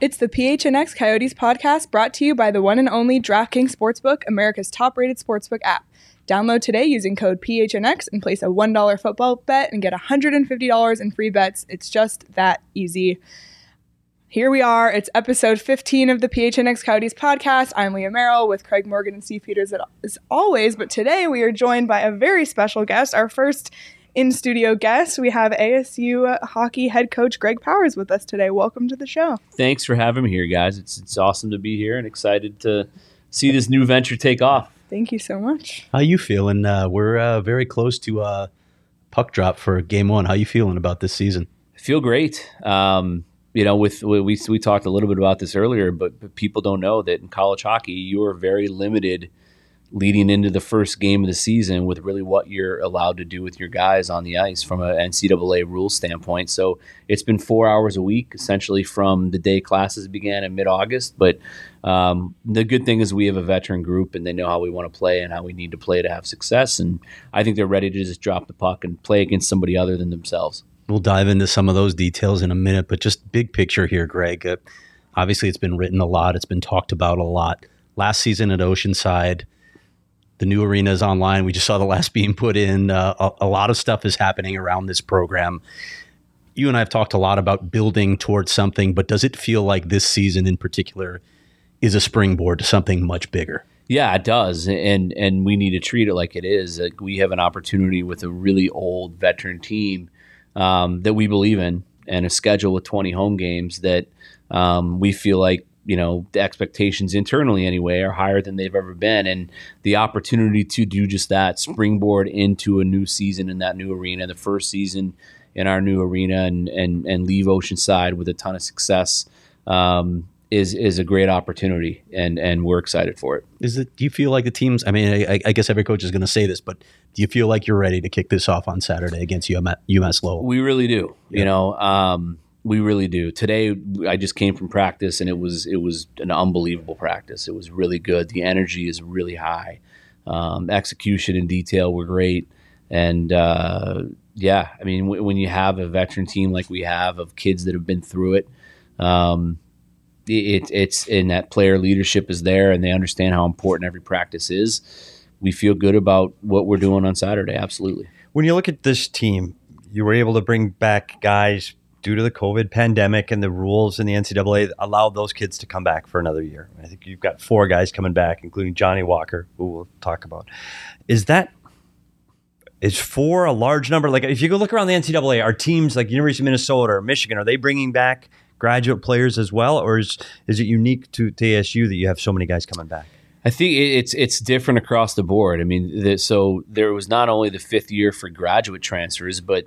It's the PHNX Coyotes podcast brought to you by the one and only DraftKings Sportsbook, America's top rated sportsbook app. Download today using code PHNX and place a $1 football bet and get $150 in free bets. It's just that easy. Here we are. It's episode 15 of the PHNX Coyotes podcast. I'm Leah Merrill with Craig Morgan and Steve Peters as always, but today we are joined by a very special guest, our first in studio guest. We have ASU hockey head coach Greg Powers with us today. Welcome to the show. Thanks for having me here, guys. It's it's awesome to be here and excited to see this new venture take off. Thank you so much. How you feeling? Uh, we're uh, very close to uh, puck drop for game one. How you feeling about this season? I feel great. Um, you know, with we we talked a little bit about this earlier, but, but people don't know that in college hockey you are very limited leading into the first game of the season with really what you're allowed to do with your guys on the ice from an NCAA rule standpoint. So it's been four hours a week, essentially from the day classes began in mid August. But um, the good thing is we have a veteran group and they know how we want to play and how we need to play to have success. And I think they're ready to just drop the puck and play against somebody other than themselves. We'll dive into some of those details in a minute, but just big picture here, Greg. Uh, obviously, it's been written a lot, it's been talked about a lot. Last season at Oceanside, the new arena is online. We just saw the last beam put in. Uh, a, a, lot of stuff is happening around this program. You and I have talked a lot about building towards something, but does it feel like this season in particular is a springboard to something much bigger? Yeah, it does, and and we need to treat it like it is. Like we have an opportunity with a really old veteran team um, that we believe in, and a schedule with 20 home games that um, we feel like you know the expectations internally anyway are higher than they've ever been. And the opportunity to do just that springboard into a new season in that new arena the first season in our new arena and and and leave oceanside with a ton of success um, is is a great opportunity. And and we're excited for it. Is it do you feel like the teams i mean i, I guess every coach is going to say this but do you feel like you're ready to kick this off on saturday against umass lowell? We really do. Yeah. you know um, we really do. Today, I just came from practice, and it was it was an unbelievable practice. It was really good. The energy is really high. Um, execution and detail were great, and uh, yeah, I mean, w- when you have a veteran team like we have of kids that have been through it, um, it, it's in that player leadership is there, and they understand how important every practice is. We feel good about what we're doing on Saturday. Absolutely. When you look at this team, you were able to bring back guys due to the COVID pandemic and the rules in the NCAA allowed those kids to come back for another year. I think you've got four guys coming back, including Johnny Walker, who we'll talk about. Is that is four a large number? Like if you go look around the NCAA, are teams like University of Minnesota or Michigan are they bringing back graduate players as well, or is is it unique to, ASU that you have so many guys coming back? I think it's it's different across the board. I mean, the, so there was not only the fifth year for graduate transfers, but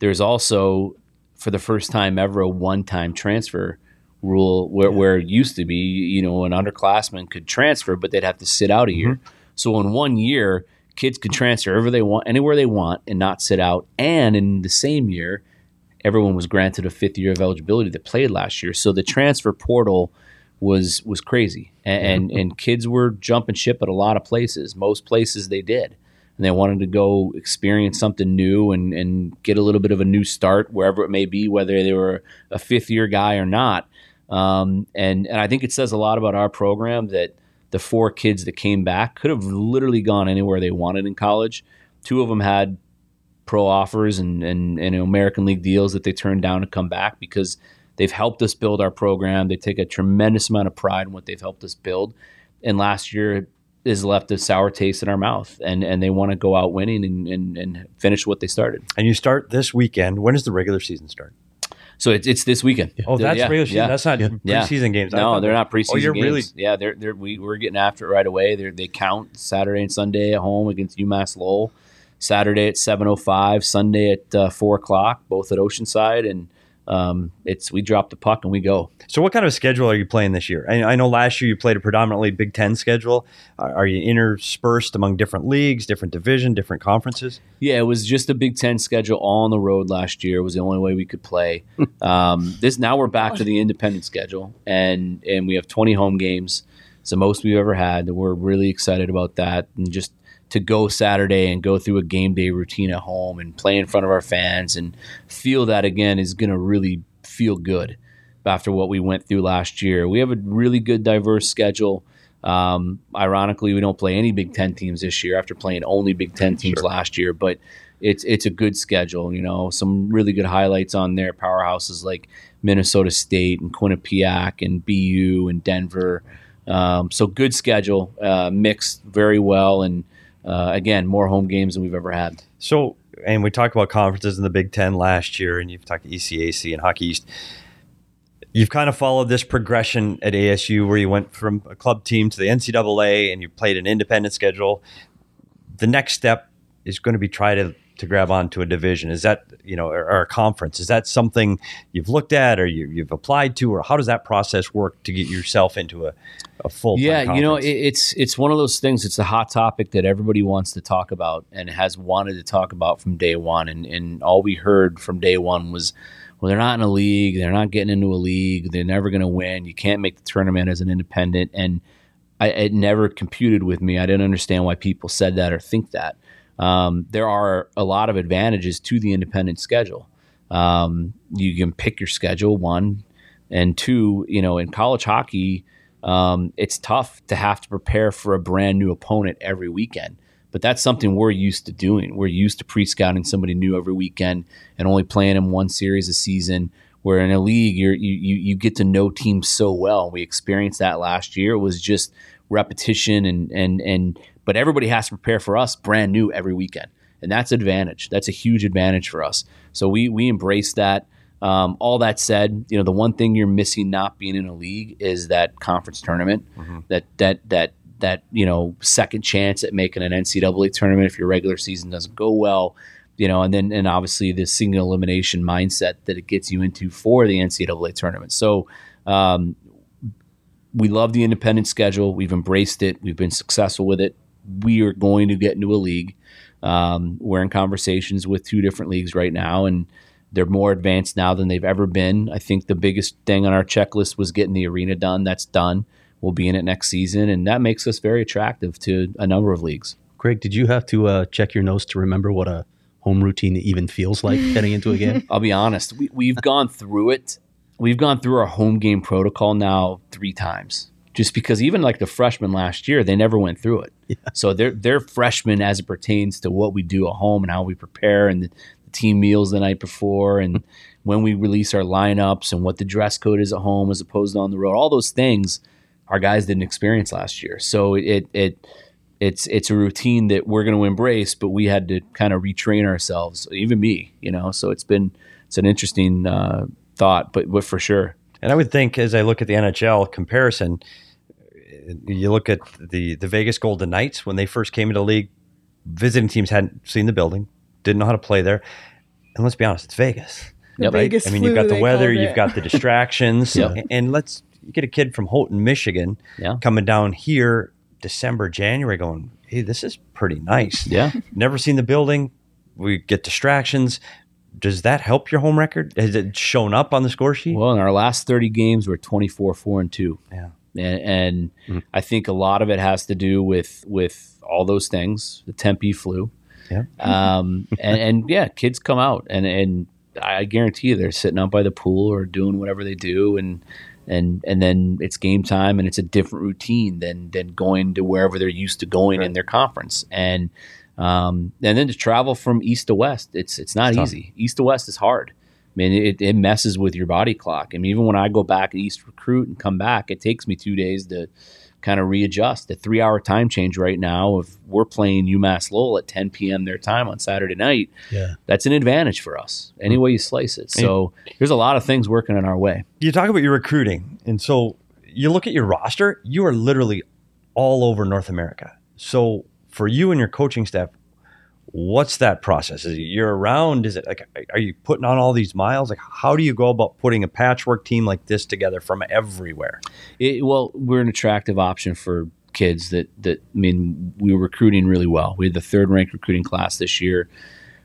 there's also for the first time ever a one-time transfer rule where, yeah. where it used to be, you know, an underclassman could transfer, but they'd have to sit out a year. Mm-hmm. So in one year, kids could transfer wherever they want, anywhere they want, and not sit out. And in the same year, everyone was granted a fifth year of eligibility that played last year. So the transfer portal was was crazy, and, and, and kids were jumping ship at a lot of places. Most places they did and they wanted to go experience something new and, and get a little bit of a new start wherever it may be, whether they were a fifth year guy or not. Um, and, and I think it says a lot about our program that the four kids that came back could have literally gone anywhere they wanted in college. Two of them had pro offers and, and, and American League deals that they turned down to come back because they've helped us build our program. They take a tremendous amount of pride in what they've helped us build. And last year has left a sour taste in our mouth, and, and they want to go out winning and, and, and finish what they started. And you start this weekend. When does the regular season start? So it's, it's this weekend. Oh, that's Yeah, regular season. yeah. That's not Yeah. preseason games. No, they're not preseason Oh, you're games. really yeah, they're they're we, we're getting after it right away. They they count Saturday and Sunday at home against UMass Lowell. Saturday at seven oh five, Sunday at uh, four o'clock, both at Oceanside, and um, it's we drop the puck and we go. So, what kind of schedule are you playing this year? I, I know last year you played a predominantly Big Ten schedule. Are, are you interspersed among different leagues, different division, different conferences? Yeah, it was just a Big Ten schedule all on the road last year. It was the only way we could play. um, this now we're back to the independent schedule, and and we have 20 home games. It's the most we've ever had. We're really excited about that, and just to go Saturday and go through a game day routine at home and play in front of our fans and feel that again is going to really feel good after what we went through last year. We have a really good, diverse schedule. Um, ironically, we don't play any Big Ten teams this year after playing only Big Ten teams last year, but it's it's a good schedule. You know, some really good highlights on there. Powerhouses like Minnesota State and Quinnipiac and BU and Denver. Um, so good schedule, uh, mixed very well, and uh, again, more home games than we've ever had. So, and we talked about conferences in the Big Ten last year, and you've talked to ECAC and Hockey East. You've kind of followed this progression at ASU where you went from a club team to the NCAA and you played an independent schedule. The next step is going to be try to, to grab onto a division. Is that, you know, or, or a conference? Is that something you've looked at or you, you've applied to, or how does that process work to get yourself into a, a full Yeah, you know, it, it's it's one of those things. It's a hot topic that everybody wants to talk about and has wanted to talk about from day one. And and all we heard from day one was, well, they're not in a league. They're not getting into a league. They're never going to win. You can't make the tournament as an independent. And I, it never computed with me. I didn't understand why people said that or think that. Um, there are a lot of advantages to the independent schedule. Um, you can pick your schedule, one, and two. You know, in college hockey, um, it's tough to have to prepare for a brand new opponent every weekend. But that's something we're used to doing. We're used to pre-scouting somebody new every weekend and only playing them one series a season. Where in a league, you you you get to know teams so well. We experienced that last year. It was just repetition and and and. But everybody has to prepare for us brand new every weekend, and that's advantage. That's a huge advantage for us. So we we embrace that. Um, all that said, you know the one thing you're missing not being in a league is that conference tournament, that that that that you know second chance at making an NCAA tournament if your regular season doesn't go well, you know, and then and obviously the single elimination mindset that it gets you into for the NCAA tournament. So um, we love the independent schedule. We've embraced it. We've been successful with it. We are going to get into a league. Um, we're in conversations with two different leagues right now, and they're more advanced now than they've ever been. I think the biggest thing on our checklist was getting the arena done. That's done. We'll be in it next season, and that makes us very attractive to a number of leagues. Greg, did you have to uh, check your notes to remember what a home routine even feels like heading into a game? I'll be honest. We, we've gone through it. We've gone through our home game protocol now three times, just because even like the freshmen last year, they never went through it. So they're they're freshmen as it pertains to what we do at home and how we prepare and the, the team meals the night before and when we release our lineups and what the dress code is at home as opposed to on the road. All those things our guys didn't experience last year. So it it it's it's a routine that we're going to embrace, but we had to kind of retrain ourselves, even me, you know. So it's been it's an interesting uh, thought, but but for sure. And I would think, as I look at the NHL comparison, you look at the the Vegas Golden Knights when they first came into the league. Visiting teams hadn't seen the building, didn't know how to play there, and let's be honest, it's Vegas. Yep. Vegas I mean, you've got the weather, you've got the distractions, Yeah. and- and let's you get a kid from Houghton, Michigan, Yeah. coming down here December, January, going, "Hey, this is pretty nice." Yeah. Never seen the building. We get distractions. Does that help your home record? Has it shown up on the score sheet? Well, in our last 30 games, we're 24, 4 and 2. Yeah. And, and I think a lot of it has to do with with all those things, the Tempe flu. Yeah. Um, and, and yeah, kids come out and, and I guarantee you they're sitting out by the pool or doing whatever they do. And, and and then it's game time and it's a different routine than than going to wherever they're used to going right. in their conference and um, and then to travel from east to west it's it's not it's easy east to west is hard I mean, it, it messes with your body clock. I mean, even when I go back East recruit and come back, it takes me two days to kind of readjust. The three hour time change right now, if we're playing UMass Lowell at 10 p.m. their time on Saturday night, yeah. that's an advantage for us, any way you slice it. So there's a lot of things working in our way. You talk about your recruiting. And so you look at your roster, you are literally all over North America. So for you and your coaching staff, what's that process? Is it year round? Is it like, are you putting on all these miles? Like, how do you go about putting a patchwork team like this together from everywhere? It, well, we're an attractive option for kids that, that, I mean, we were recruiting really well. We had the third ranked recruiting class this year,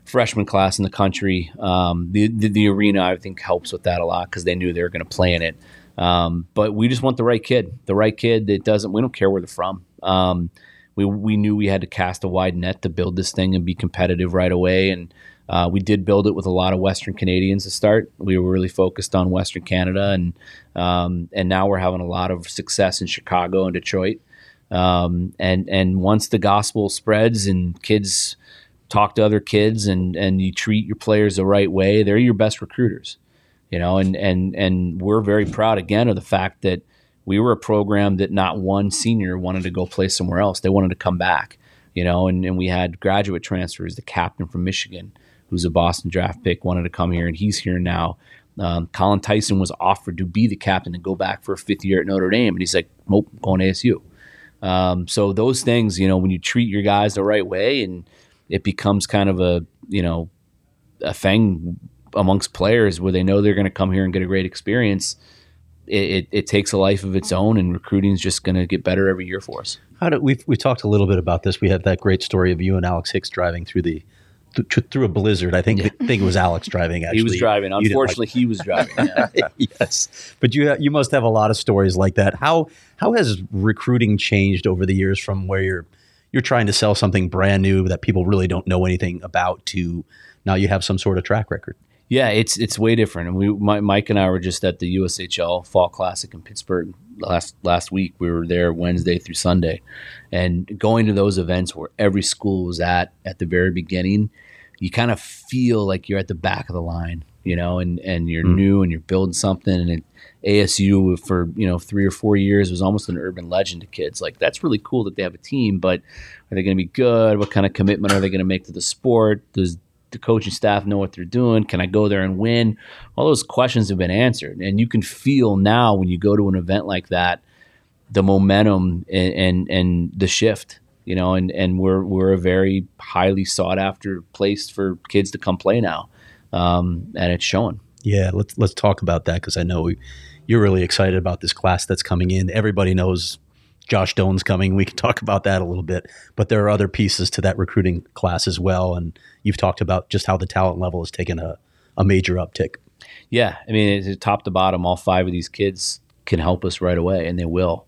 freshman class in the country. Um, the, the, the, arena, I think, helps with that a lot because they knew they were going to play in it. Um, but we just want the right kid, the right kid that doesn't, we don't care where they're from. Um, we we knew we had to cast a wide net to build this thing and be competitive right away. And uh, we did build it with a lot of Western Canadians to start. We were really focused on Western Canada, and um, and now we're having a lot of success in Chicago and Detroit. Um, and and once the gospel spreads and kids talk to other kids and and you treat your players the right way, they're your best recruiters. You know, and and and we're very proud again of the fact that we were a program that not one senior wanted to go play somewhere else. They wanted to come back, you know, and, and we had graduate transfers. The captain from Michigan, who's a Boston draft pick, wanted to come here, and he's here now. Um, Colin Theisen was offered to be the captain and go back for a fifth year at Notre Dame, and he's like, "Nope, going to ASU." Um, so those things, you know, when you treat your guys the right way, and it becomes kind of a you know a thing amongst players where they know they're going to come here and get a great experience it, it, it, takes a life of its own, and recruiting is just going to get better every year for us. How did we we talked a little bit about this? We had that great story of you and Alex Hicks driving through the th- through a blizzard. I think yeah. I think it was Alex driving. Actually, he was driving. Unfortunately, like- he was driving. Yeah. yes, but you you must have a lot of stories like that. How how has recruiting changed over the years from where you're you're trying to sell something brand new that people really don't know anything about to now you have some sort of track record? Yeah, it's it's way different. And we, Mike and I were just at the USHL Fall Classic in Pittsburgh last last week. We were there Wednesday through Sunday, and going to those events where every school was at at the very beginning, you kind of feel like you're at the back of the line, you know, and and you're mm. new and you're building something. And it, ASU for you know three or four years was almost an urban legend to kids. Like that's really cool that they have a team, but are they going to be good? What kind of commitment are they going to make to the sport? Does the coaching staff know what they're doing? Can I go there and win? All those questions have been answered, and you can feel now when you go to an event like that the momentum and and, and the shift. You know, and, and we're we're a very highly sought after place for kids to come play now, um, and it's showing. Yeah, let's let's talk about that because I know we, you're really excited about this class that's coming in. Everybody knows Josh Doan's coming. We can talk about that a little bit, but there are other pieces to that recruiting class as well. And you've talked about just how the talent level has taken a, a major uptick. Yeah, I mean, it's top to bottom, all five of these kids can help us right away, and they will.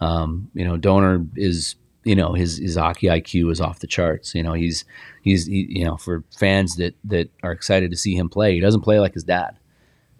Um, you know, Doaner is you know his his hockey IQ is off the charts. You know, he's he's he, you know for fans that that are excited to see him play, he doesn't play like his dad.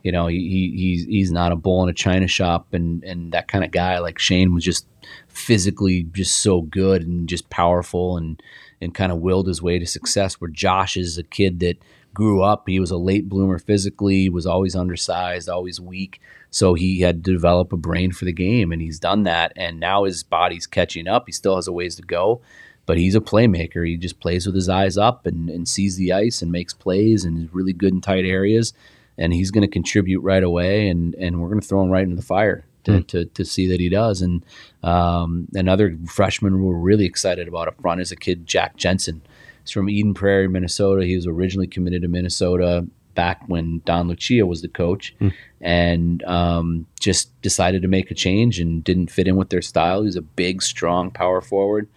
You know, he, he he's he's not a bull in a china shop and and that kind of guy. Like Shane was just physically just so good and just powerful and and kind of willed his way to success. Where Josh is a kid that grew up, he was a late bloomer physically, was always undersized, always weak. So he had to develop a brain for the game, and he's done that. And now his body's catching up. He still has a ways to go, but he's a playmaker. He just plays with his eyes up and, and sees the ice and makes plays and is really good in tight areas and he's going to contribute right away, and and we're going to throw him right into the fire to, mm. to, to see that he does. And um, another freshman we're really excited about up front is a kid Jack Jensen. He's from Eden Prairie, Minnesota. He was originally committed to Minnesota back when Don Lucia was the coach, mm. and um, just decided to make a change and didn't fit in with their style. He's a big, strong power forward.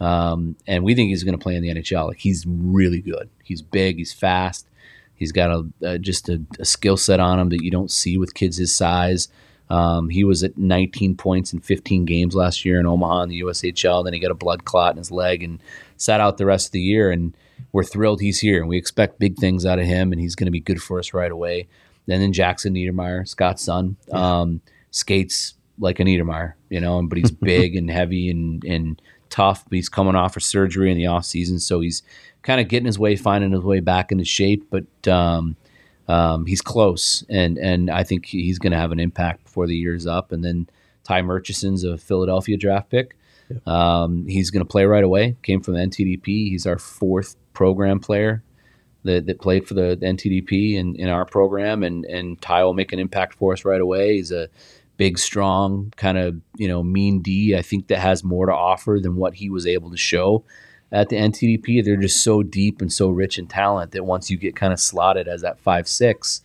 Um, and we think he's going to play in the NHL. Like he's really good. He's big. He's fast. He's got a, just a, a skill set on him that you don't see with kids his size. Um, he was at 19 points in 15 games last year in Omaha in the USHL. Then he got a blood clot in his leg and sat out the rest of the year. And we're thrilled he's here, and we expect big things out of him, and he's going to be good for us right away. And then Jackson Niedermayer, Scott's son. Um, skates like a Niedermayer, you know, but he's big and heavy and and tough. But he's coming off for surgery in the off season, so he's kind of getting his way, finding his way back into shape. But um, um, he's close, and and I think he's going to have an impact before the year's up. And then Ty Murchison's a Philadelphia draft pick. Um, he's going to play right away. Came from the NTDP. He's our fourth program player that, that played for the, the NTDP in, in our program, and and Ty will make an impact for us right away. He's a big, strong, kind of you know mean D. I think that has more to offer than what he was able to show at the NTDP. They're just so deep and so rich in talent that once you get kind of slotted as that five six,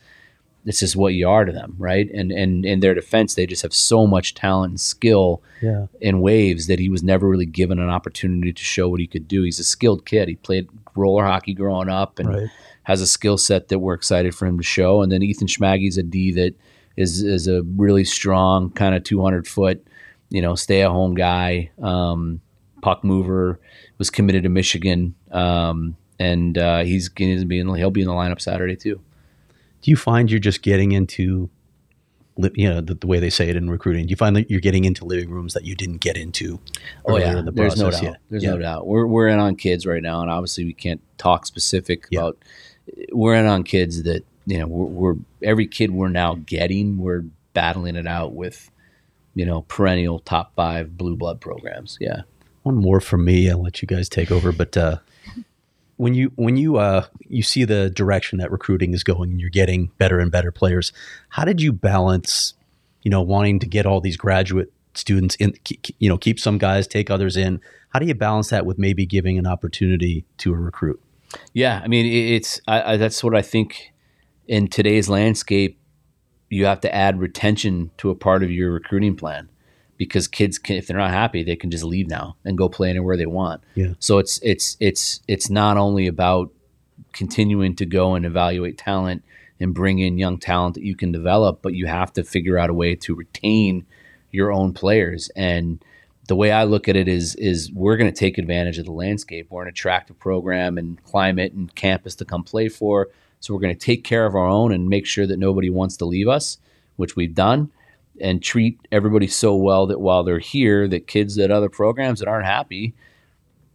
this is what you are to them, right? And and in their defense, they just have so much talent and skill Yeah. in waves that he was never really given an opportunity to show what he could do. He's a skilled kid. He played roller hockey growing up and Right. has a skill set that we're excited for him to show. And then Ethan Szmagaj's a D that is is a really strong kind of 200 foot, you know, stay at home guy, um, puck mover. Was committed to Michigan, um, and uh, he's going to be in, he'll be in the lineup Saturday too. Do you find you're just getting into, you know, the, the way they say it in recruiting? Do you find that you're getting into living rooms that you didn't get into? Oh yeah, in the there's no doubt. Yeah. There's Yeah. no doubt. We're we're in on kids right now, and obviously we can't talk specific Yeah. about. We're in on kids that you know we're, we're every kid we're now getting. We're battling it out with, you know, perennial top five blue blood programs. Yeah. One more from me. I'll let you guys take over. But uh, when you when you uh, you see the direction that recruiting is going, and you're getting better and better players, how did you balance, you know, wanting to get all these graduate students in, you know, keep some guys, take others in? How do you balance that with maybe giving an opportunity to a recruit? Yeah, I mean it's I, I, that's what I think in today's landscape. You have to add retention to a part of your recruiting plan because kids can, if they're not happy, they can just leave now and go play anywhere they want. Yeah. So it's it's it's it's not only about continuing to go and evaluate talent and bring in young talent that you can develop, but you have to figure out a way to retain your own players. And the way I look at it is is we're going to take advantage of the landscape. We're an attractive program and climate and campus to come play for. So we're going to take care of our own and make sure that nobody wants to leave us, which we've done, and treat everybody so well that while they're here, that kids at other programs that aren't happy,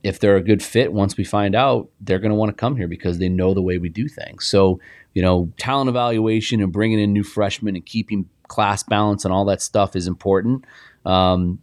if they're a good fit, once we find out, they're going to want to come here because they know the way we do things. So, you know, talent evaluation and bringing in new freshmen and keeping class balance and all that stuff is important. Um,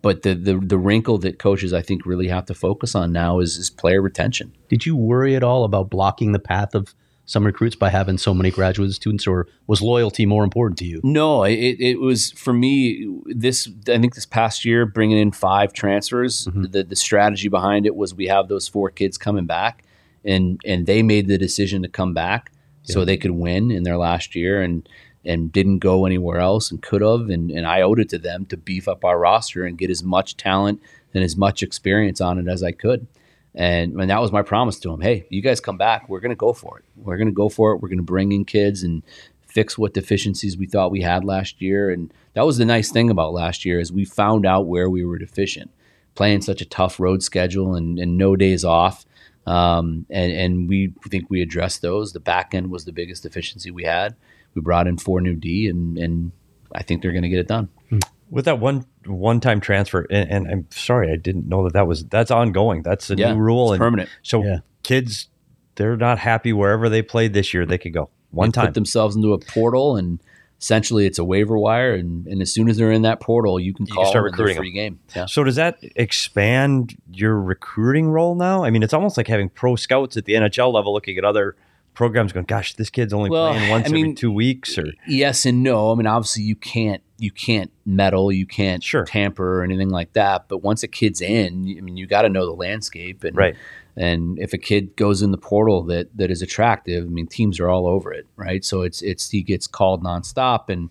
but the, the the wrinkle that coaches I think really have to focus on now is, is player retention. Did you worry at all about blocking the path of some recruits by having so many graduate students, or was loyalty more important to you? No, it, it was for me. This I think this past year, bringing in five transfers. Mm-hmm. The the strategy behind it was we have those four kids coming back, and and they made the decision to come back so they could win in their last year, and and didn't go anywhere else and could have, and and I owed it to them to beef up our roster and get as much talent and as much experience on it as I could. And, and that was my promise to him. Hey, you guys come back. We're going to go for it. We're going to go for it. We're going to bring in kids and fix what deficiencies we thought we had last year. And that was the nice thing about last year is we found out where we were deficient. Playing such a tough road schedule and, and no days off. Um, and, and we think we addressed those. The back end was the biggest deficiency we had. We brought in four new D and, and I think they're going to get it done. Hmm. with that one one time transfer, and, and I'm sorry, I didn't know that that was that's ongoing. That's a Yeah, new rule it's and permanent. So Yeah. kids, they're not happy wherever they played this year. They could go one They time. put themselves into a portal and essentially it's a waiver wire. And, and as soon as they're in that portal, you can can call start them and they're recruiting free game. Yeah. So does that expand your recruiting role now? I mean, it's almost like having pro scouts at the NHL level looking at other programs, going, "Gosh, this kid's only Well, playing once I every two weeks." Or yes and no. I mean, obviously you can't you can't meddle, you can't Sure. tamper or anything like that. But once a kid's in, I mean, you got to know the landscape and Right. And if a kid goes in the portal that that is attractive, I mean, teams are all over it, right? So it's it's he gets called nonstop, and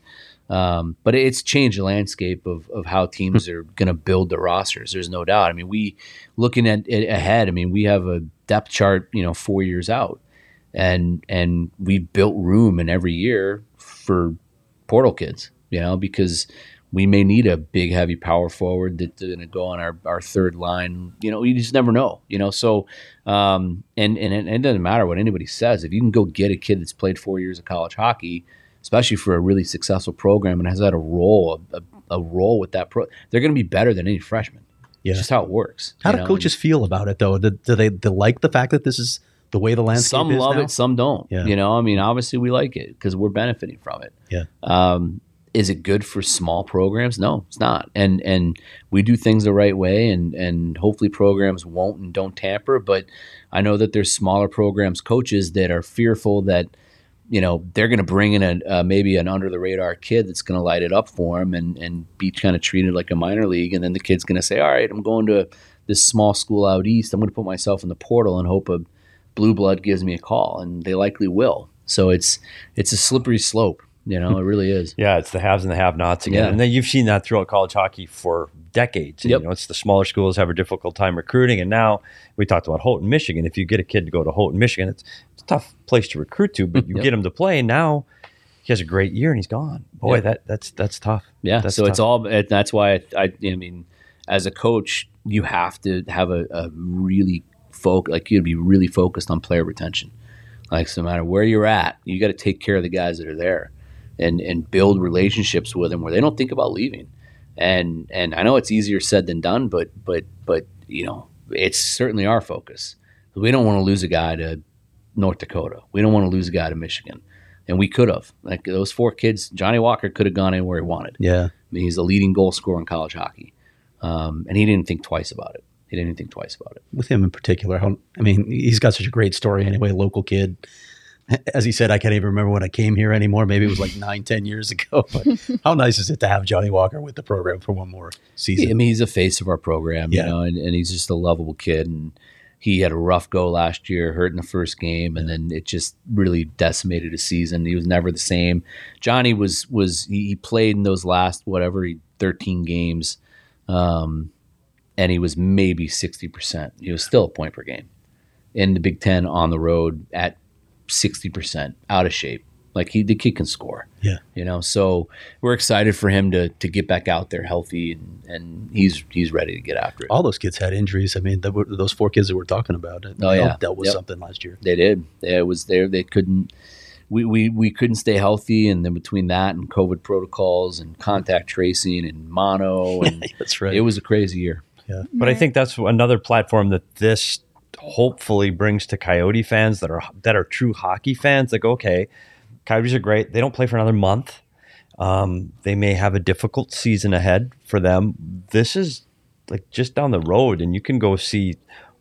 um, but it's changed the landscape of of how teams are going to build their rosters. There's no doubt. I mean, we looking at it ahead. I mean, we have a depth chart, you know, four years out and and we built room in every year for portal kids, you know, because we may need a big, heavy power forward that's going to go on our, our third line. You know, you just never know. You know, so um, and and it, it doesn't matter what anybody says. If you can go get a kid that's played four years of college hockey, especially for a really successful program and has had a role a, a role with that pro. They're going to be better than any freshman. Yeah. It's just how it works. How do know, coaches feel about it though? Do, do they, they like the fact that this is the way the landscape some is love now? it, some don't. Yeah. You know, I mean, obviously we like it because we're benefiting from it. Yeah. Um, is it good for small programs? No, it's not. And and we do things the right way, and and hopefully programs won't and don't tamper. But I know that there's smaller programs coaches that are fearful that you know they're going to bring in a uh, maybe an under the radar kid that's going to light it up for them and and be kind of treated like a minor league, and then the kid's going to say, all right, I'm going to this small school out east. I'm going to put myself in the portal and hope a blue blood gives me a call, and they likely will. So it's it's a slippery slope. You know, it really is. Yeah, it's the haves and the have-nots again, Yeah. and then you've seen that throughout college hockey for decades. Yep. You know, it's the smaller schools have a difficult time recruiting, and now we talked about Houghton, Michigan. If you get a kid to go to Houghton, Michigan, it's, it's a tough place to recruit to, but you Yep. get him to play, and now he has a great year and he's gone. Boy, Yeah. that that's that's tough. Yeah, That's so it's all. It, that's why I, I. I mean, as a coach, you have to have a, a really focus. Like you'd be really focused on player retention. Like so no matter where you're at, you got to take care of the guys that are there, and and build relationships with them where they don't think about leaving. And and I know it's easier said than done, but but but you know it's certainly our focus. We don't want to lose a guy to North Dakota. We don't want to lose a guy to Michigan, and we could have. Like those four kids, Johnny Walker could have gone anywhere he wanted. yeah. I mean, he's the leading goal scorer in college hockey, um, and he didn't think twice about it. He didn't think twice about it. with him in particular. How, I mean, he's got such a great story anyway. Local kid. As he said, I can't even remember when I came here anymore. Maybe it was like nine, ten years ago. But how nice is it to have Johnny Walker with the program for one more season? I mean, he's a face of our program, Yeah. you know, and, and he's just a lovable kid. And he had a rough go last year, hurt in the first game, and then it just really decimated his season. He was never the same. Johnny was was he, he played in those last whatever thirteen games, um, and he was maybe sixty percent. He was still a point per game in the Big Ten on the road at sixty percent, out of shape. Like he, the kid can score yeah. you know so we're excited for him to to get back out there healthy and, and he's he's ready to get after it All those kids had injuries. I mean, were, those four kids that we're talking about. Uh, oh, they yeah. dealt with Yep. something last year. they did it was there they couldn't we, we we couldn't stay healthy and then between that and covid protocols and contact tracing and mono and That's right. it was a crazy year But I think that's another platform that this hopefully brings to Coyote fans that are that are true hockey fans. Like, okay, Coyotes are great. They don't play for another month. Um, they may have a difficult season ahead for them. This is like just down the road, and you can go see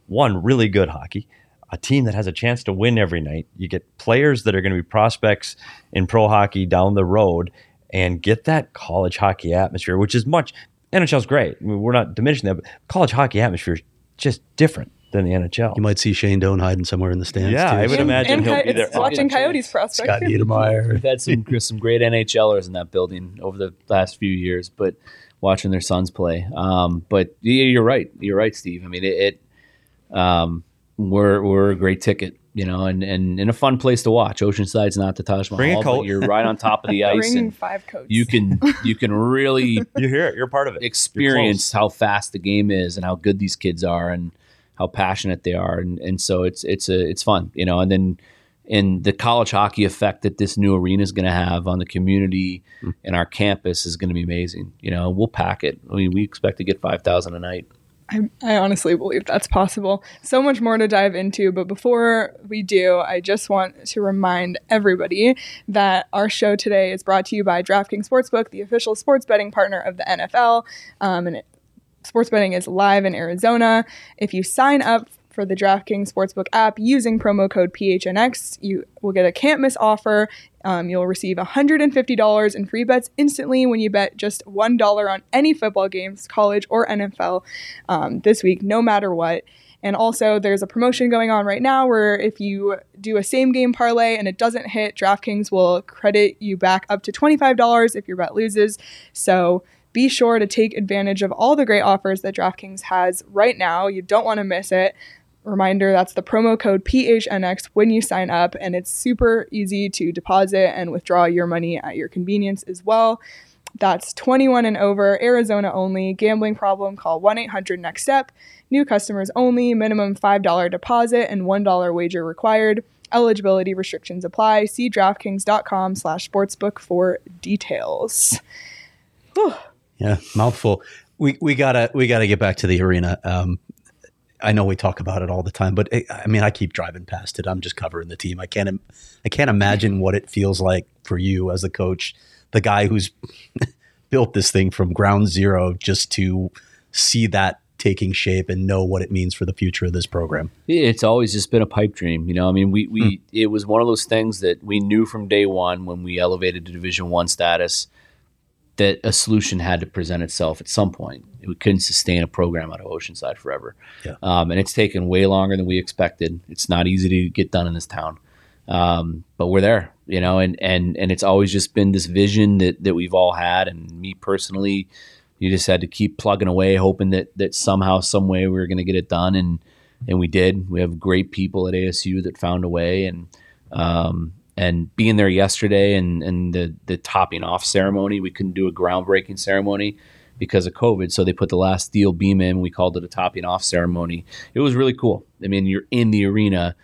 one really good hockey, a team that has a chance to win every night. You get players that are going to be prospects in pro hockey down the road, and get that college hockey atmosphere, which is much. NHL's great. I mean, we're not diminishing that, but college hockey atmosphere is just different than the NHL. you might see Shane Doan hiding somewhere in the stands. Yeah, too. I would And- imagine and he'll Coy- be there. it's watching Coyotes prospect. Scott Niedermayer. we've had some some great NHLers in that building over the last few years, but watching their sons play. Um, but yeah, you're right. You're right, Steve. I mean, it. it um, we're we're a great ticket, you know, and and, and a fun place to watch. Oceanside's not the Taj Mahal, Bring a but coat. you're right on top of the ice, Bring and five coats. you can you can really You hear it. You're part of it. experience how fast the game is and how good these kids are and how passionate they are and, and so it's it's a it's fun you know and then and the college hockey effect that this new arena is going to have on the community hmm. and our campus is going to be amazing you know we'll pack it I mean, we expect to get 5000 a night I, I honestly believe that's possible. So much more to dive into, but before we do, I just want to remind everybody that our show today is brought to you by DraftKings Sportsbook, the official sports betting partner of the NFL. Um, and it, sports betting is live in Arizona. If you sign up for the DraftKings Sportsbook app using promo code PHNX, you will get a can't miss offer. Um, you'll receive $150 in free bets instantly when you bet just $1 on any football games, college or NFL, um, this week, no matter what. And also, there's a promotion going on right now where if you do a same game parlay and it doesn't hit, DraftKings will credit you back up to $25 if your bet loses. So be sure to take advantage of all the great offers that DraftKings has right now. You don't want to miss it. Reminder that's the promo code PHNX when you sign up, and it's super easy to deposit and withdraw your money at your convenience as well. That's 21 and over, Arizona only. Gambling problem, call 1 800 NEXT STEP. New customers only, minimum $5 deposit and $1 wager required. Eligibility restrictions apply. See DraftKings.com slash sportsbook for details. Yeah, mouthful. We we gotta we gotta get back to the arena. Um, I know we talk about it all the time, but it, I mean, I keep driving past it. I'm just covering the team. I can't I can't imagine what it feels like for you as the coach, the guy who's built this thing from ground zero, just to see that taking shape and know what it means for the future of this program. It's always just been a pipe dream, you know. I mean, we we Hmm. it was one of those things that we knew from day one when we elevated to Division One status that a solution had to present itself at some point. We couldn't sustain a program out of Oceanside forever, Yeah. um, and it's taken way longer than we expected. It's not easy to get done in this town, um, but we're there, you know. And and and it's always just been this vision that that we've all had, and me personally. You just had to keep plugging away, hoping that that somehow, some way, we were going to get it done, and and we did. We have great people at ASU that found a way, and um, and being there yesterday, and and the the topping off ceremony, we couldn't do a groundbreaking ceremony because of COVID, so they put the last steel beam in. We called it a topping off ceremony. It was really cool. I mean, you're in the arena,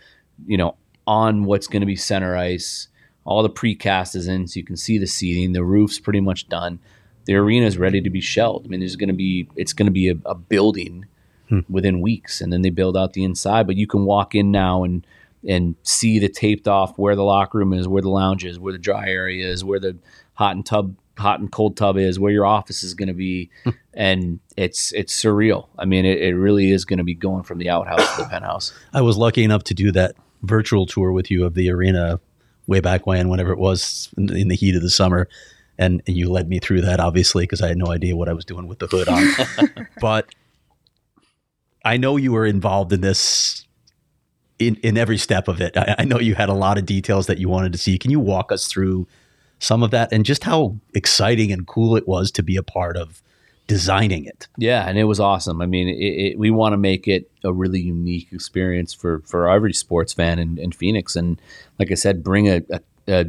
you know, on what's going to be center ice. All the precast is in, so you can see the seating. The roof's pretty much done. The arena is ready to be shelled. I mean, there's going to be it's going to be a, a building hmm. within weeks, and then they build out the inside. But you can walk in now and and see the taped off where the locker room is, where the lounge is, where the dry area is, where the hot and tub, hot and cold tub is, where your office is going to be, hmm. and it's it's surreal. I mean, it, it really is going to be going from the outhouse to the penthouse. I was lucky enough to do that virtual tour with you of the arena way back when, whenever it was in, in the heat of the summer. And, and you led me through that, obviously, because I had no idea what I was doing with the hood on. but I know you were involved in this in, in every step of it. I, I know you had a lot of details that you wanted to see. Can you walk us through some of that and just how exciting and cool it was to be a part of designing it? Yeah, and it was awesome. I mean, it, it, we want to make it a really unique experience for for every sports fan in, in Phoenix, and like I said, bring a, a, a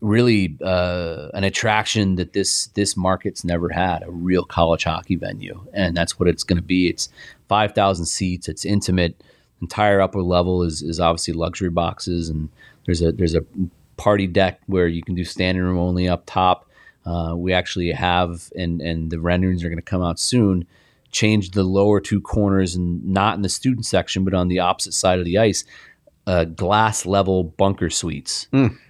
really uh, an attraction that this this market's never had a real college hockey venue, and that's what it's going to be. It's five thousand seats. It's intimate. Entire upper level is is obviously luxury boxes, and there's a there's a party deck where you can do standing room only up top. Uh, we actually have, and and the renderings are going to come out soon. Change the lower two corners, and not in the student section, but on the opposite side of the ice, uh, glass level bunker suites.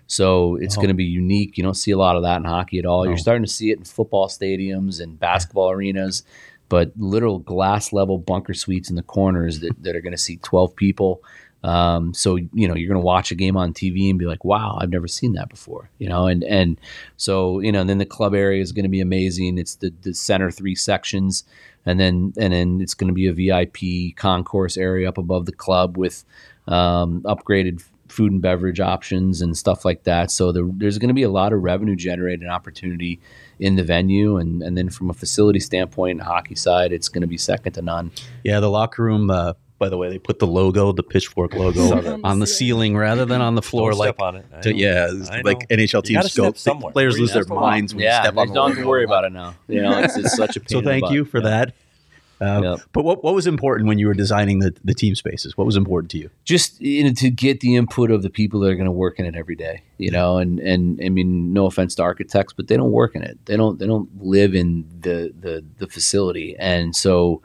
So it's going to be unique. You don't see a lot of that in hockey at all. You're starting to see it in football stadiums and basketball arenas, but literal glass level bunker suites in the corners that, that are going to seat 12 people. Um, so you know you're going to watch a game on TV and be like, "Wow, I've never seen that before." You know, and and so you know, and then the club area is going to be amazing. It's the the center three sections, and then and then it's going to be a VIP concourse area up above the club with um, upgraded food and beverage options and stuff like that. So there, there's going to be a lot of revenue generated opportunity in the venue, and and then from a facility standpoint, hockey side, it's going to be second to none. Yeah, the locker room. Uh, by the way, they put the logo, the pitchfork logo, Saw on the ceiling rather than on the floor. Don't like, step on it. To- yeah, it's like know. NHL You teams go. step somewhere. Players Where you lose their minds when you step they on the don't have to logo. worry about it now. You know, it's, it's such a pain So thank you for Yeah. that. Uh, Yep. But what what was important when you were designing the, the team spaces? What was important to you? just you know, to get the input of the people that are going to work in it every day you know and and i mean no offense to architects but they don't work in it they don't they don't live in the the, the facility and so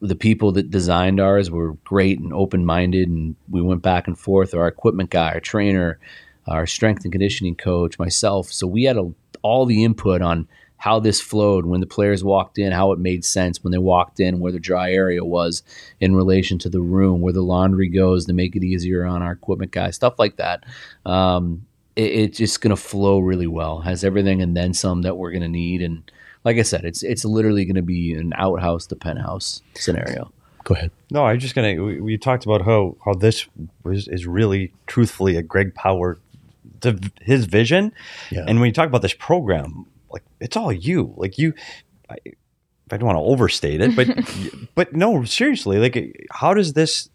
the people that designed ours were great and open-minded and we went back and forth our equipment guy our trainer our strength and conditioning coach myself so we had a, all the input on how this flowed when the players walked in, how it made sense when they walked in, where the dry area was in relation to the room, where the laundry goes to make it easier on our equipment guy, stuff like that. Um, it, it's just going to flow really well. Has everything and then some that we're going to need. And like I said, it's it's literally going to be an outhouse to penthouse scenario. Go ahead. No, I'm just gonna. We, we talked about how how this was, is really, truthfully, a Greg Power, the, his vision. Yeah. And when you talk about this program, like it's all you. Like you, I, I don't want to overstate it, but but no, seriously, like how does this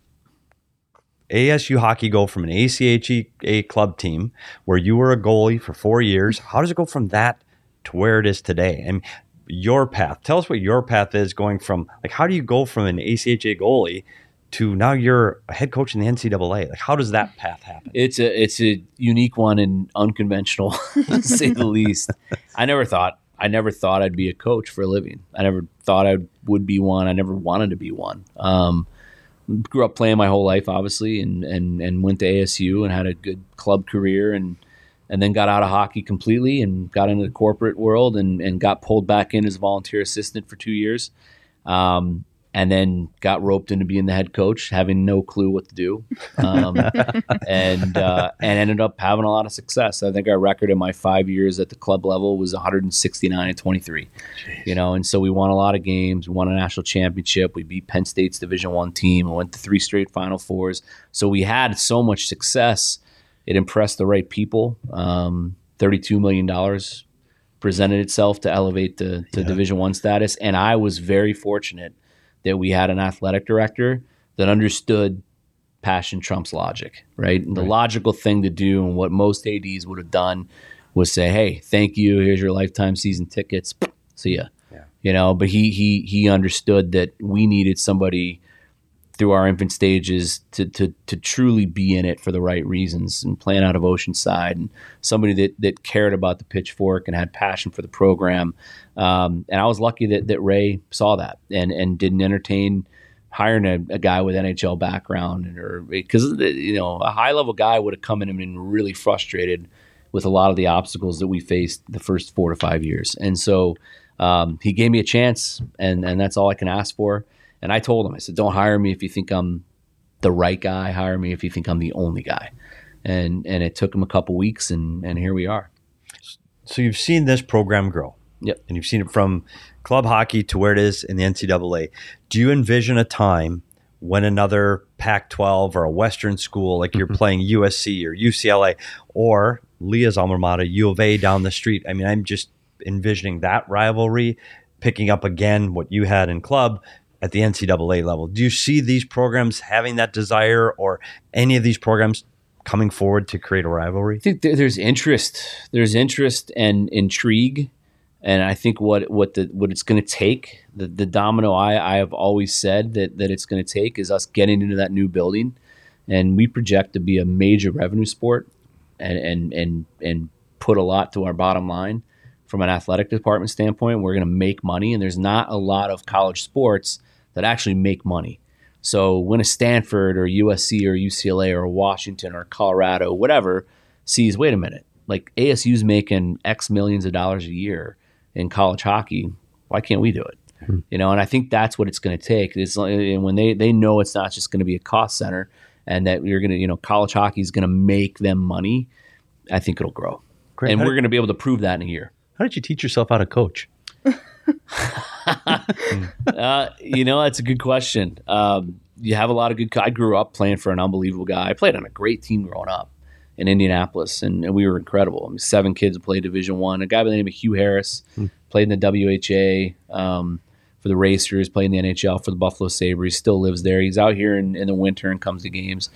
ASU hockey go from an ACHA club team where you were a goalie for four years? How does it go from that to where it is today? And your path. Tell us what your path is going from like how do you go from an ACHA goalie to now you're a head coach in the NCAA. Like, how does that path happen? It's a it's a unique one and unconventional, to say the least. I never thought I never thought I'd be a coach for a living. I never thought I would be one. I never wanted to be one. Um, grew up playing my whole life, obviously, and and and went to ASU and had a good club career and and then got out of hockey completely and got into the corporate world and, and got pulled back in as a volunteer assistant for two years. Um, and then got roped into being the head coach, having no clue what to do, um, and uh, and ended up having a lot of success. I think our record in my five years at the club level was 169 and 23. Jeez. You know, and so we won a lot of games. We won a national championship. We beat Penn State's Division One team. We went to three straight Final Fours. So we had so much success. It impressed the right people. Um, 32 million dollars presented itself to elevate the to yeah. Division One status, and I was very fortunate that we had an athletic director that understood passion trumps logic, right? And the right. logical thing to do and what most ADs would have done was say, "Hey, thank you. Here's your lifetime season tickets. See ya." Yeah. You know, but he he he understood that we needed somebody through our infant stages to, to, to truly be in it for the right reasons and playing out of Oceanside and somebody that, that cared about the pitchfork and had passion for the program. Um, and I was lucky that, that Ray saw that and, and didn't entertain hiring a, a guy with NHL background or because, you know, a high level guy would have come in and been really frustrated with a lot of the obstacles that we faced the first four to five years. And so um, he gave me a chance and, and that's all I can ask for. And I told him, I said, don't hire me if you think I'm the right guy. Hire me if you think I'm the only guy. And and it took him a couple weeks, and and here we are. So you've seen this program grow. Yep. And you've seen it from club hockey to where it is in the NCAA. Do you envision a time when another Pac 12 or a Western school, like you're mm-hmm. playing USC or UCLA or Leah's alma mater, U of A down the street? I mean, I'm just envisioning that rivalry picking up again what you had in club at the NCAA level. Do you see these programs having that desire or any of these programs coming forward to create a rivalry? I think there's interest. There's interest and intrigue. And I think what what the what it's going to take the, the domino I, I have always said that that it's going to take is us getting into that new building, and we project to be a major revenue sport, and and and and put a lot to our bottom line from an athletic department standpoint. We're going to make money, and there's not a lot of college sports that actually make money. So when a Stanford or USC or UCLA or Washington or Colorado, whatever, sees, wait a minute, like ASU's making X millions of dollars a year in college hockey, why can't we do it? Mm-hmm. You know, and I think that's what it's going to take. It's and when they they know it's not just going to be a cost center, and that you're going to, you know, college hockey is going to make them money. I think it'll grow, Great. and how we're going to be able to prove that in a year. How did you teach yourself how to coach? uh, you know, that's a good question. Um, you have a lot of good. I grew up playing for an unbelievable guy. I played on a great team growing up in Indianapolis, and, and we were incredible. I mean, seven kids played Division One. A guy by the name of Hugh Harris hmm. played in the WHA um, for the Racers, played in the NHL for the Buffalo Sabres. Still lives there. He's out here in, in the winter and comes to games.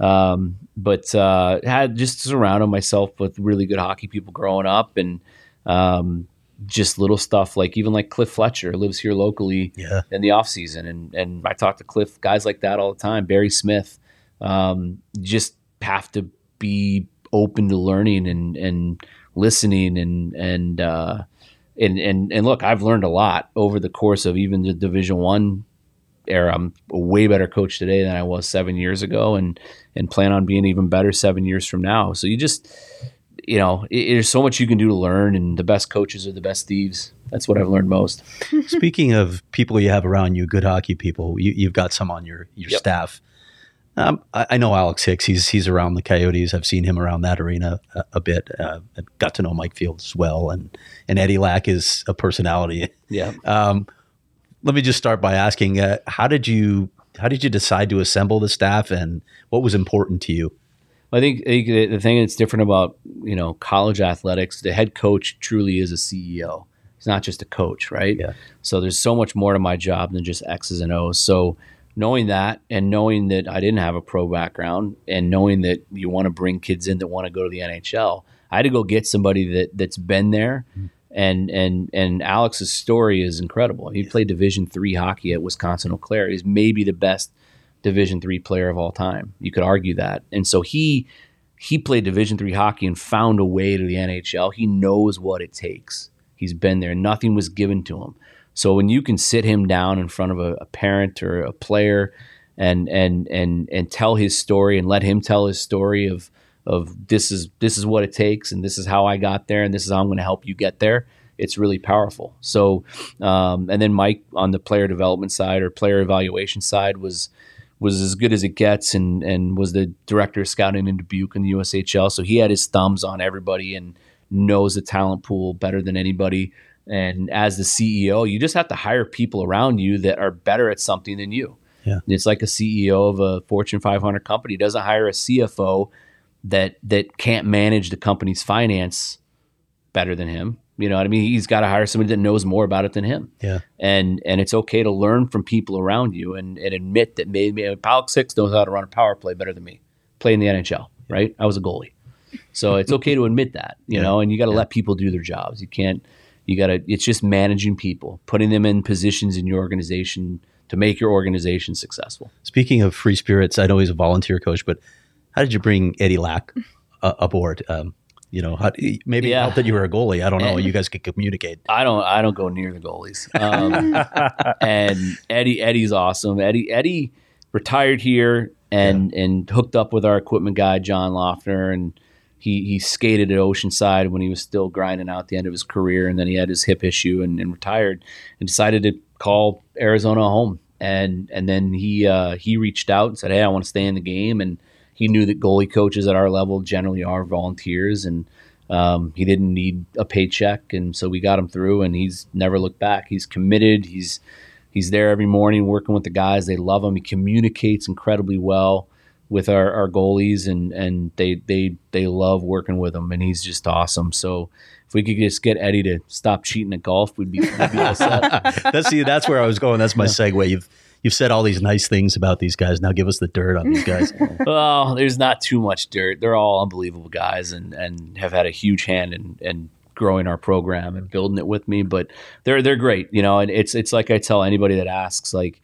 Um, but uh, had just surrounded myself with really good hockey people growing up, and um, just little stuff like even like Cliff Fletcher lives here locally yeah. in the off season, and and I talk to Cliff guys like that all the time. Barry Smith, um, just have to be open to learning and and listening and and uh, and and and look, I've learned a lot over the course of even the Division One era. I'm a way better coach today than I was seven years ago, and and plan on being even better seven years from now. So you just you know, it, there's so much you can do to learn, and the best coaches are the best thieves. That's what I've learned most. Speaking of people you have around you, good hockey people, you, have got some on your your yep. staff. Um, I, I, know Alex Hicks. He's he's around the Coyotes. I've seen him around that arena a, a bit. Uh, got to know Mike Fields as well, and and Eddie Lack is a personality. Yeah. Um, let me just start by asking, uh, how did you how did you decide to assemble the staff, and what was important to you? I think, I think the thing that's different about you know college athletics, the head coach truly is a CEO. He's not just a coach, right? Yeah. So there's so much more to my job than just X's and O's. So knowing that and knowing that I didn't have a pro background and knowing that you want to bring kids in that want to go to the NHL, I had to go get somebody that that's been there. Mm-hmm. And and and Alex's story is incredible. He played Division three hockey at Wisconsin Eau Claire. He's maybe the best Division three player of all time. You could argue that, and so he he played Division three hockey and found a way to the NHL. He knows what it takes. He's been there. Nothing was given to him. So when you can sit him down in front of a, a parent or a player and and and and tell his story and let him tell his story of of this is this is what it takes and this is how I got there and this is how I'm going to help you get there. It's really powerful. So, um, and then Mike on the player development side or player evaluation side was was as good as it gets and and was the director of scouting in Dubuque in the USHL. So he had his thumbs on everybody and knows the talent pool better than anybody. And as the CEO, you just have to hire people around you that are better at something than you. Yeah. It's like a CEO of a Fortune 500 company doesn't hire a CFO that that can't manage the company's finance better than him. You know what I mean? He's got to hire somebody that knows more about it than him. Yeah. And and it's okay to learn from people around you and, and admit that maybe Paul Six knows how to run a power play better than me. Play in the NHL, right? I was a goalie. So it's okay to admit that, you Yeah. know, and you got to Yeah. let people do their jobs. You can't you got to it's just managing people, putting them in positions in your organization to make your organization successful. Speaking of free spirits, I know he's a volunteer coach, but how did you bring Eddie Lack uh, aboard? Um, you know, how, maybe Yeah. it helped that you were a goalie. I don't know. And- you guys could communicate. I don't I don't go near the goalies. Um, and Eddie Eddie's awesome. Eddie Eddie retired here and and hooked up with our equipment guy John Lofner and he he skated at Oceanside when he was still grinding out the end of his career and then he had his hip issue and, and retired and decided to call Arizona home and and then he uh, he reached out and said hey I want to stay in the game and he knew that goalie coaches at our level generally are volunteers and um, he didn't need a paycheck, and so we got him through. And he's never looked back. He's committed. He's he's there every morning working with the guys. They love him. He communicates incredibly well with our, our goalies, and and they they they love working with him. And he's just awesome. So if we could just get Eddie to stop cheating at golf, we'd be, we'd be all set. that's see, that's where I was going. That's my segue. You've you've said all these nice things about these guys. Now give us the dirt on these guys. well, there's not too much dirt. They're all unbelievable guys and, and have had a huge hand in, in growing our program and building it with me. But they're they're great, you know. And it's it's like I tell anybody that asks, like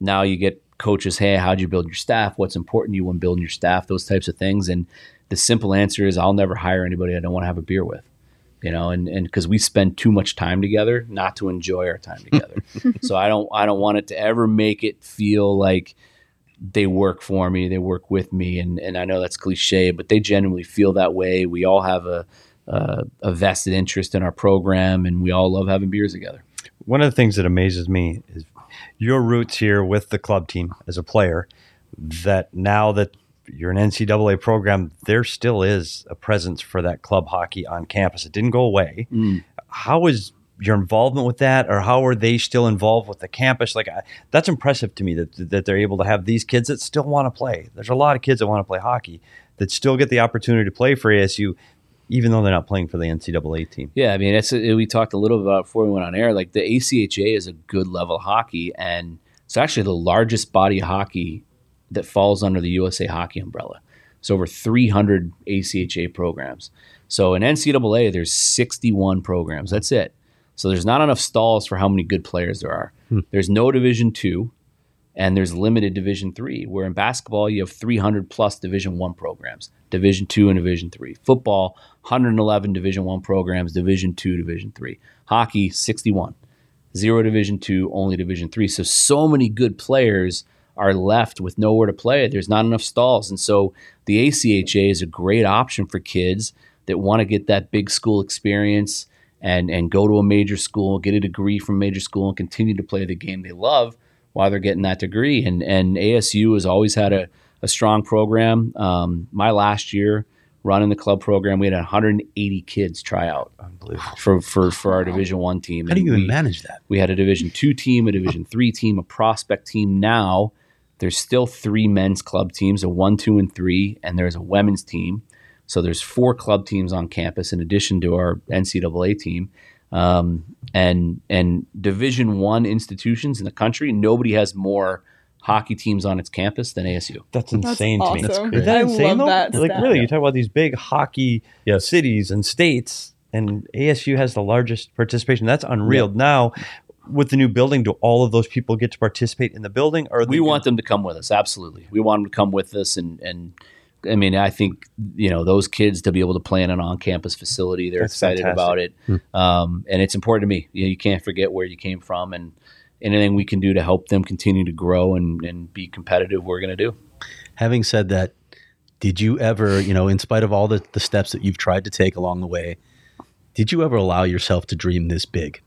now you get coaches, hey, how'd you build your staff? What's important to you when building your staff? Those types of things. And the simple answer is, I'll never hire anybody I don't want to have a beer with. You know, and and because we spend too much time together, not to enjoy our time together. so I don't I don't want it to ever make it feel like they work for me, they work with me, and and I know that's cliche, but they genuinely feel that way. We all have a a, a vested interest in our program, and we all love having beers together. One of the things that amazes me is your roots here with the club team as a player. That now that you're an NCAA program, there still is a presence for that club hockey on campus. It didn't go away. Mm. How is your involvement with that, or how are they still involved with the campus? Like I, that's impressive to me that that they're able to have these kids that still want to play. There's a lot of kids that want to play hockey that still get the opportunity to play for ASU, even though they're not playing for the NCAA team. Yeah, I mean, it's we talked a little bit about before we went on air. Like the ACHA is a good level hockey, and it's actually the largest body of hockey that falls under the USA Hockey umbrella. It's over 300 ACHA programs. So in NCAA, there's 61 programs. That's it. So there's not enough stalls for how many good players there are. Hmm. There's no Division two, and there's limited Division three. Where in basketball, you have 300 plus Division one programs, Division two and Division three. Football, 111 Division one programs, Division two, Division three. Hockey, 61, zero Division two, only Division three. So so many good players are left with nowhere to play. There's not enough stalls, and so the ACHA is a great option for kids that want to get that big school experience and and go to a major school, get a degree from major school, and continue to play the game they love while they're getting that degree. And and ASU has always had a, a strong program. Um, my last year running the club program, we had 180 kids try out Unbelievable. for for, for our Division One team. How do you even manage that? we had a Division two team, a Division three team, a prospect team. Now there's still three men's club teams, a one, two, and three, and there's a women's team. So there's four club teams on campus in addition to our NCAA team. Um, and and Division one institutions in the country, nobody has more hockey teams on its campus than ASU. That's That's insane to me. awesome. Is that I insane love though? that like stat. really, you talk about these big hockey Yes. cities and states, and ASU has the largest participation. That's unreal. Now, with the new building, do all of those people get to participate in the building? Or we want them to come with us. Absolutely, we want them to come with us, and and I mean, I think you know those kids to be able to play in an on-campus facility. They're That's excited about it, um, and it's important to me. You, know, you can't forget where you came from, and anything we can do to help them continue to grow and, and be competitive, we're going to do. Having said that, did you ever, you know, in spite of all the, the steps that you've tried to take along the way, did you ever allow yourself to dream this big?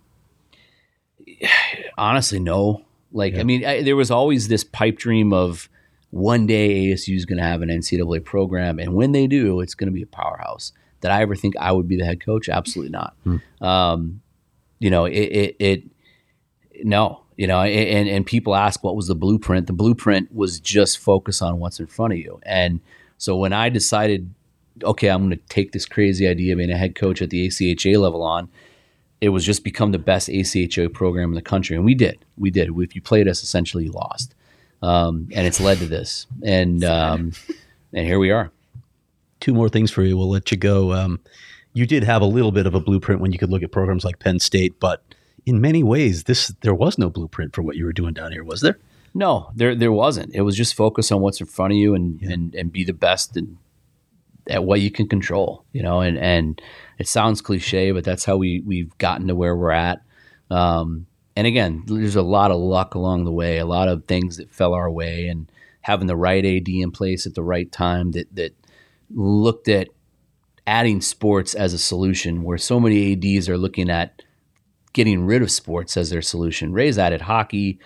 Honestly, no. Like, I mean, I, there was always this pipe dream of one day ASU is going to have an NCAA program, and when they do, it's going to be a powerhouse. Did I ever think I would be the head coach? Absolutely not. Um, you know, it, it, it, no, you know, and and people ask what was the blueprint. The blueprint was just focus on what's in front of you. And so when I decided, okay, I'm going to take this crazy idea of being a head coach at the ACHA level on, it was just become the best ACHA program in the country, and we did, we did. If you played us, essentially you lost, um, and it's led to this, and um, and here we are. Two more things for you. We'll let you go. Um, you did have a little bit of a blueprint when you could look at programs like Penn State, but in many ways, this there was no blueprint for what you were doing down here, was there? No, there there wasn't. It was just focus on what's in front of you and and, and be the best and at what you can control, you know. And and it sounds cliche, but that's how we we've gotten to where we're at. Um, and again, there's a lot of luck along the way, a lot of things that fell our way, and having the right AD in place at the right time that that looked at adding sports as a solution, where so many ads are looking at getting rid of sports as their solution. Ray's added hockey,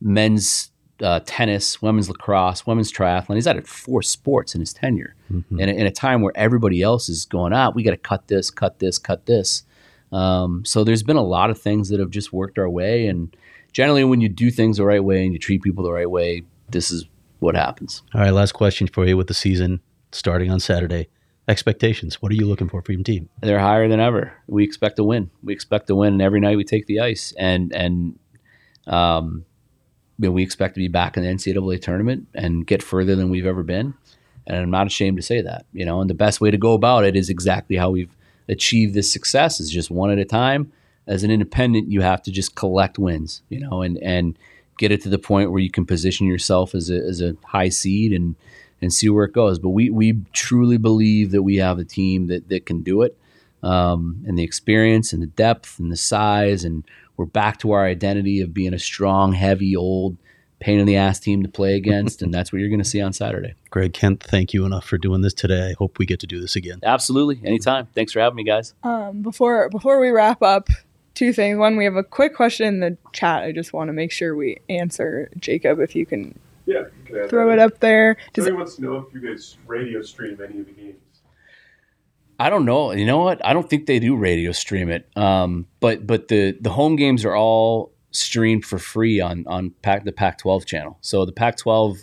men's uh, tennis, women's lacrosse, women's triathlon. He's added four sports in his tenure. Mm-hmm. And in a time where everybody else is going, ah, we got to cut this, cut this, cut this. Um, so there's been a lot of things that have just worked our way. And generally, when you do things the right way and you treat people the right way, this is what happens. All right, last question for you with the season starting on Saturday. Expectations. What are you looking for for your team? They're higher than ever. We expect to win. We expect to win, and every night we take the ice. And and um, you know, we expect to be back in the NCAA tournament and get further than we've ever been. And I'm not ashamed to say that. You know, and the best way to go about it is exactly how we've achieved this success is just one at a time. As an independent, you have to just collect wins. You know, and and get it to the point where you can position yourself as a as a high seed and and see where it goes. But we we truly believe that we have a team that that can do it, um, and the experience and the depth and the size, and we're back to our identity of being a strong, heavy, old, pain in the ass team to play against, and that's what you're going to see on Saturday. Greg Kent, thank you enough for doing this today. I hope we get to do this again. Absolutely, anytime. Thanks for having me, guys. Um, before before we wrap up, two things. One, we have a quick question in the chat. I just want to make sure we answer. Jacob, if you can Yeah, you can throw it up there. Does Somebody it, wants to know if you guys radio stream any of the games. I don't know. You know what? I don't think they do radio stream it. Um, but but the the home games are all streamed for free on on Pac, the Pac-12 channel. So the Pac-12,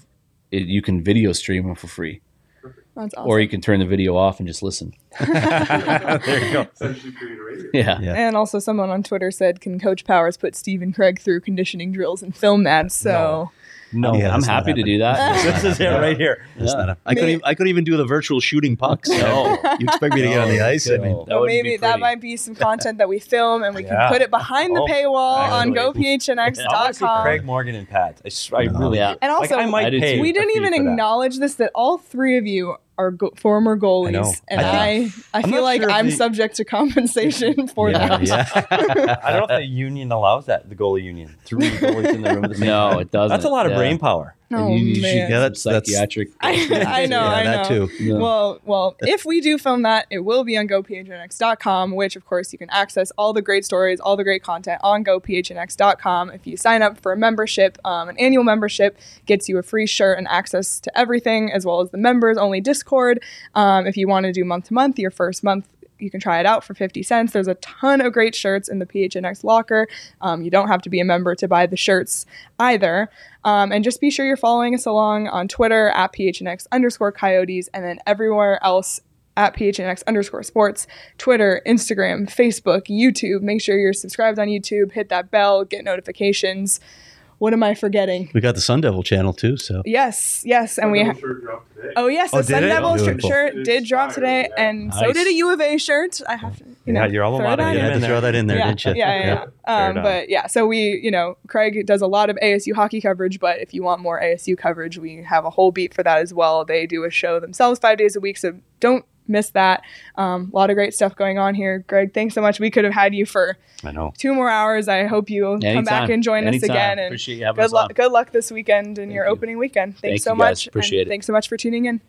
it, you can video stream them for free, that's awesome. or you can turn the video off and just listen. there you go. Essentially create a radio. Yeah. Yeah. and also, someone on Twitter said, "Can Coach Powers put Steve and Craig through conditioning drills and film that?" So No, Yeah, I'm happy to do that. this is it right here. That's not a- I couldn't. Even, I couldn't even do the virtual shooting pucks. No. you expect me to get on the ice? I mean, That Well, maybe that might be some content that we film and we can put it behind the Oh, paywall on actually. I want gophnx.com. Craig Morgan and Pat. I, s- I really Yeah. And also, like, I might I pay we didn't even acknowledge this that all three of you are go- former goalies, know. and I I, I, feel like sure I'm the- subject to compensation for yeah, that. yeah. I don't know if the union allows that. The goalie union. Three goalies in the room the same No, time. it doesn't. That's a lot of Yeah. brain power. Oh And you, you man. get Yeah, some that's- that's- psychiatric. I, I know, Yeah, I know. that too. Yeah. Well, well, if we do film that, it will be on gophnx.com, which of course you can access all the great stories, all the great content on gophnx.com. If you sign up for a membership, um, an annual membership gets you a free shirt and access to everything, as well as the members only Discord. Um, if you want to do month to month, your first month you can try it out for 50 cents. There's a ton of great shirts in the PHNX locker. Um, you don't have to be a member to buy the shirts either. Um, and just be sure you're following us along on Twitter at PHNX underscore coyotes and then everywhere else at PHNX underscore sports, Twitter, Instagram, Facebook, YouTube. Make sure you're subscribed on YouTube, hit that bell, get notifications. What am I forgetting? We got the Sun Devil channel too. So Yes, yes. And we Double ha- today. Oh yes, Oh, the Sun it? Devil Oh, shirt, beautiful. shirt It's did drop today, yeah. and so did a U of A shirt. I have to you Yeah, know, your alma throw mater, that you You in. had to throw that in there, yeah, didn't you? Yeah, yeah, yeah. Fair Um, but yeah, so we, you know, Craig does a lot of ASU hockey coverage, but if you want more ASU coverage, we have a whole beat for that as well. They do a show themselves five days a week, so don't miss that. Um, a lot of great stuff going on here. Greg, thanks so much. We could have had you for I know. two more hours. I hope you come back and join us again. And Appreciate you having good us luck. on. Good luck this weekend and your you. opening weekend. Thanks Thank so you, guys. much. and Appreciate it. Thanks so much for tuning in.